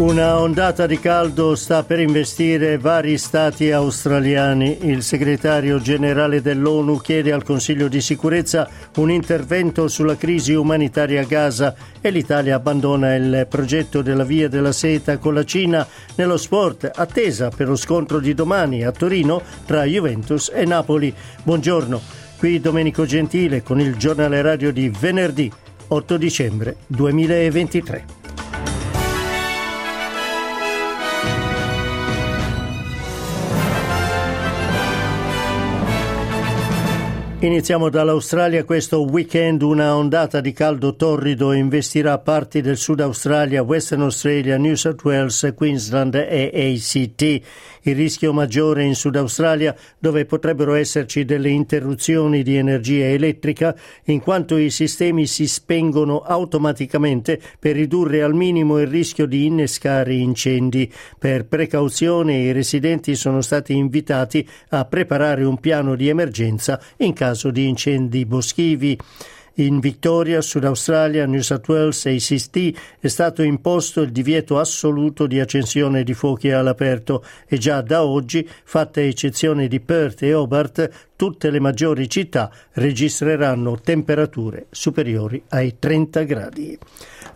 Una ondata di caldo sta per investire vari stati australiani. Il segretario generale dell'ONU chiede al Consiglio di sicurezza un intervento sulla crisi umanitaria a Gaza e l'Italia abbandona il progetto della Via della Seta con la Cina nello sport, attesa per lo scontro di domani a Torino tra Juventus e Napoli. Buongiorno, qui Domenico Gentile con il giornale radio di venerdì 8 dicembre 2023. Iniziamo dall'Australia. Questo weekend una ondata di caldo torrido investirà parti del Sud Australia, Western Australia, New South Wales, Queensland e ACT. Il rischio maggiore in Sud Australia, dove potrebbero esserci delle interruzioni di energia elettrica, in quanto i sistemi si spengono automaticamente per ridurre al minimo il rischio di innescare incendi. Per precauzione i residenti sono stati invitati a preparare un piano di emergenza in caso caso di incendi boschivi. In Victoria, Sud Australia, New South Wales e ICT è stato imposto il divieto assoluto di accensione di fuochi all'aperto e già da oggi, fatta eccezione di Perth e Hobart, tutte le maggiori città registreranno temperature superiori ai 30 gradi.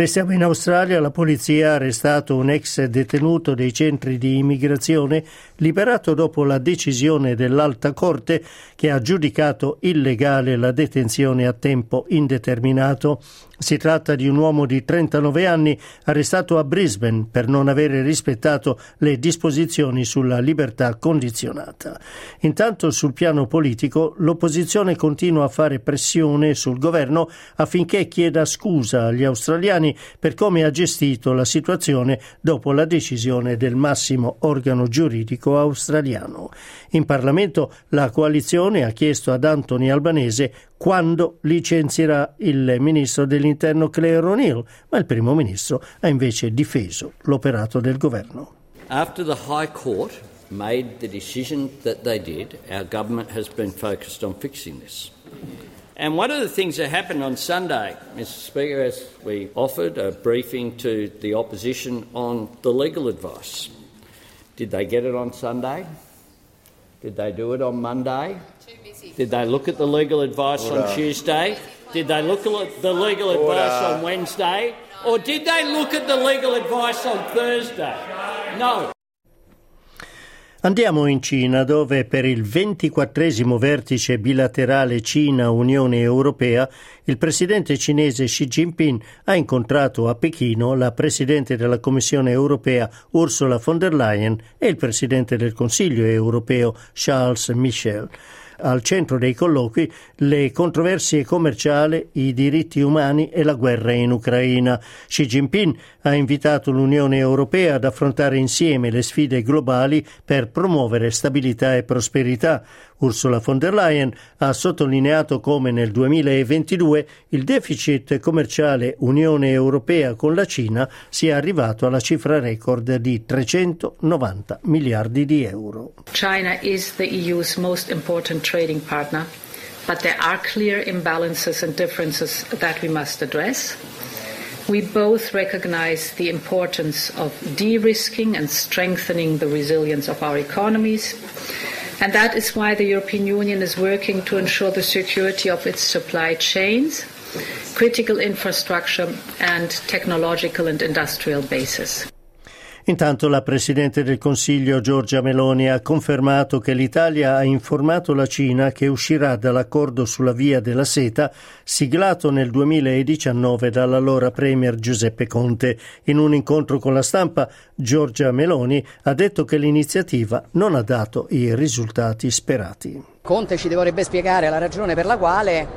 Restiamo in Australia, la polizia ha arrestato un ex detenuto dei centri di immigrazione liberato dopo la decisione dell'Alta Corte che ha giudicato illegale la detenzione a tempo indeterminato si tratta di un uomo di 39 anni arrestato a Brisbane per non avere rispettato le disposizioni sulla libertà condizionata. Intanto sul piano politico l'opposizione continua a fare pressione sul governo affinché chieda scusa agli australiani per come ha gestito la situazione dopo la decisione del massimo organo giuridico australiano. In Parlamento la coalizione ha chiesto ad Anthony Albanese quando licenzierà il ministro dell'interno Claire O'Neill, ma il primo ministro ha invece difeso l'operato del governo. After the High Court made the decision that they did, our government has been focused on fixing this. And one of the things that happened on Sunday, Mr. Speaker, as we offered a briefing to the opposition on the legal advice. Did they get it on Sunday? Did they do it on Monday? Too busy. Did they look at the legal advice Order. on Tuesday? Did they look at the legal advice on Wednesday? Or did they look at the legal advice on Thursday? No. Andiamo in Cina dove per il ventiquattresimo vertice bilaterale Cina-Unione Europea il presidente cinese Xi Jinping ha incontrato a Pechino la presidente della Commissione Europea Ursula von der Leyen e il presidente del Consiglio Europeo Charles Michel al centro dei colloqui le controversie commerciali, i diritti umani e la guerra in Ucraina. Xi Jinping ha invitato l'Unione Europea ad affrontare insieme le sfide globali per promuovere stabilità e prosperità. Ursula von der Leyen ha sottolineato come nel 2022 il deficit commerciale Unione Europea con la Cina sia arrivato alla cifra record di 390 miliardi di euro. China is the EU's most trading partner, but there are clear imbalances and differences that we must address. We both recognize the importance of de-risking and strengthening the resilience of our economies. And that is why the European Union is working to ensure the security of its supply chains, critical infrastructure, and technological and industrial bases. Intanto la Presidente del Consiglio Giorgia Meloni ha confermato che l'Italia ha informato la Cina che uscirà dall'accordo sulla via della seta siglato nel 2019 dall'allora Premier Giuseppe Conte. In un incontro con la stampa Giorgia Meloni ha detto che l'iniziativa non ha dato i risultati sperati. Conte ci dovrebbe spiegare la ragione per la quale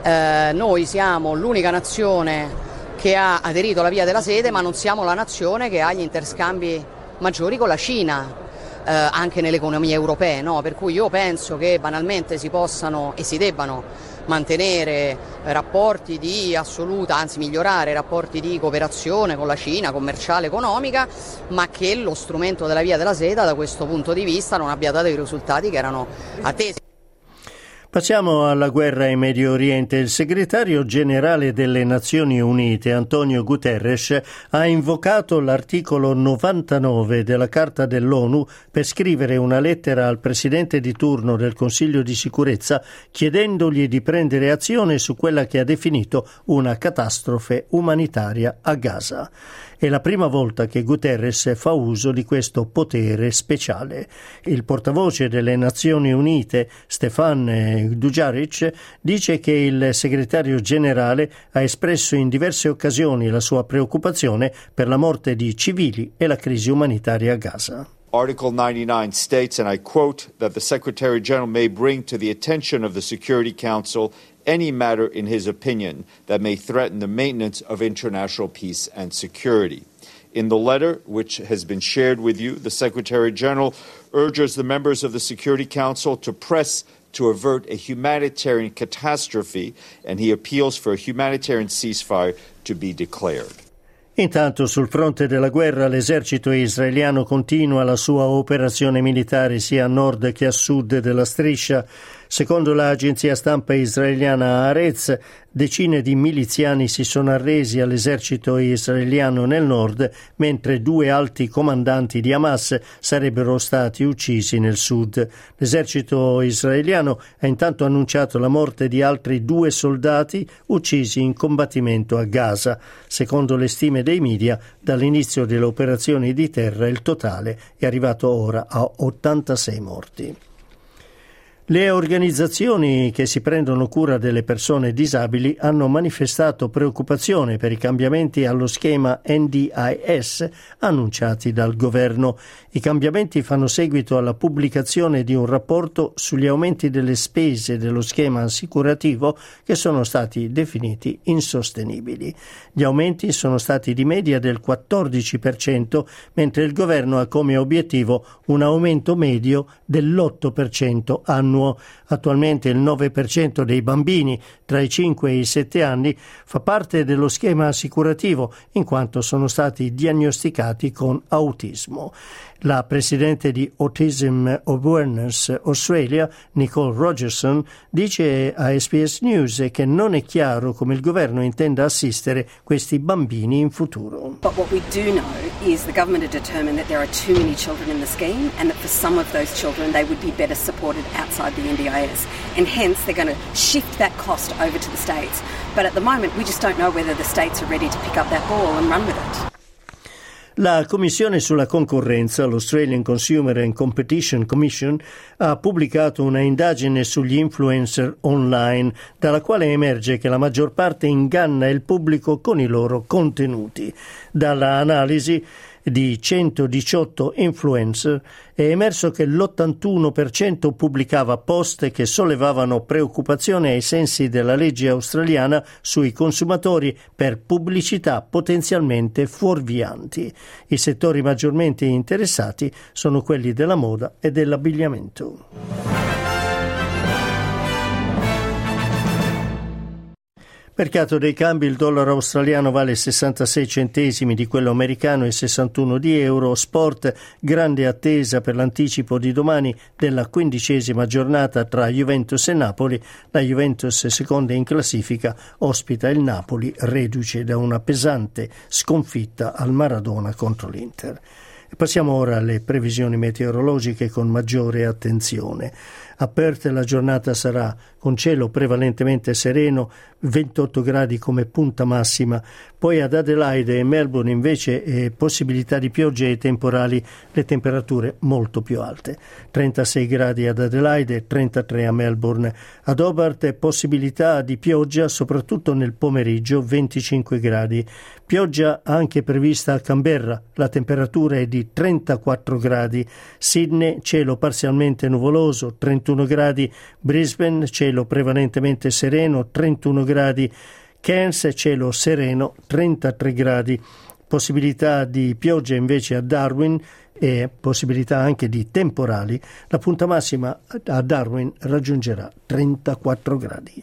eh, noi siamo l'unica nazione che ha aderito alla via della sede, ma non siamo la nazione che ha gli interscambi maggiori con la Cina. eh, anche nelle economie europee, no? per cui io penso che banalmente si possano e si debbano mantenere rapporti di assoluta, anzi migliorare rapporti di cooperazione con la Cina, commerciale, economica, ma che lo strumento della via della seta da questo punto di vista non abbia dato i risultati che erano attesi. Passiamo alla guerra in Medio Oriente. Il segretario generale delle Nazioni Unite, Antonio Guterres, ha invocato l'articolo 99 della Carta dell'ONU per scrivere una lettera al presidente di turno del Consiglio di sicurezza chiedendogli di prendere azione su quella che ha definito una catastrofe umanitaria a Gaza. È la prima volta che Guterres fa uso di questo potere speciale. Il portavoce delle Nazioni Unite, Stefan Dujaric, dice che il segretario generale ha espresso in diverse occasioni la sua preoccupazione per la morte di civili e la crisi umanitaria a Gaza. Article 99 states, and I quote, that the Secretary General may bring to the attention of the Security Council any matter in his opinion that may threaten the maintenance of international peace and security. In the letter, which has been shared with you, the Secretary General urges the members of the Security Council to press to avert a humanitarian catastrophe, and he appeals for a humanitarian ceasefire to be declared. Intanto sul fronte della guerra l'esercito israeliano continua la sua operazione militare sia a nord che a sud della striscia. Secondo l'agenzia stampa israeliana Arez, decine di miliziani si sono arresi all'esercito israeliano nel nord, mentre due alti comandanti di Hamas sarebbero stati uccisi nel sud. L'esercito israeliano ha intanto annunciato la morte di altri due soldati uccisi in combattimento a Gaza. Secondo le stime dei media, dall'inizio delle operazioni di terra il totale è arrivato ora a 86 morti. Le organizzazioni che si prendono cura delle persone disabili hanno manifestato preoccupazione per i cambiamenti allo schema NDIS annunciati dal governo. I cambiamenti fanno seguito alla pubblicazione di un rapporto sugli aumenti delle spese dello schema assicurativo che sono stati definiti insostenibili. Gli aumenti sono stati di media del 14%, mentre il governo ha come obiettivo un aumento medio dell'8% annuo annuo. Attualmente il 9% dei bambini tra i 5 e i 7 anni fa parte dello schema assicurativo in quanto sono stati diagnosticati con autismo. La presidente di Autism Awareness Australia, Nicole Rogerson, dice a SBS News che non è chiaro come il governo intenda assistere questi bambini in futuro. But what we do know is the government have determined that there are too many children in the scheme and that for some of those children they would be better supported outside the NDIS and hence they're going to shift that cost over to the states. But at the moment we just don't know whether the states are ready to pick up that ball and run with it. La Commissione sulla concorrenza, l'Australian Consumer and Competition Commission, ha pubblicato una indagine sugli influencer online, dalla quale emerge che la maggior parte inganna il pubblico con i loro contenuti. Dalla analisi di 118 influencer è emerso che l'81% pubblicava post che sollevavano preoccupazione ai sensi della legge australiana sui consumatori per pubblicità potenzialmente fuorvianti. I settori maggiormente interessati sono quelli della moda e dell'abbigliamento. Mercato dei cambi, il dollaro australiano vale 66 centesimi di quello americano e 61 di euro. Sport, grande attesa per l'anticipo di domani della quindicesima giornata tra Juventus e Napoli. La Juventus, seconda in classifica, ospita il Napoli, reduce da una pesante sconfitta al Maradona contro l'Inter. Passiamo ora alle previsioni meteorologiche con maggiore attenzione. A Perth la giornata sarà con cielo prevalentemente sereno, 28 gradi come punta massima, poi ad Adelaide e Melbourne invece eh, possibilità di piogge e temporali, le temperature molto più alte, 36 gradi ad Adelaide e 33 a Melbourne, ad Hobart possibilità di pioggia soprattutto nel pomeriggio, 25 gradi, pioggia anche prevista a Canberra, la temperatura è di 34 gradi, Sydney cielo parzialmente nuvoloso, 31 gradi, Brisbane cielo prevalentemente sereno 31 gradi, Cairns cielo sereno 33 gradi. possibilità di piogge invece a Darwin e possibilità anche di temporali, la punta massima a Darwin raggiungerà 34 gradi.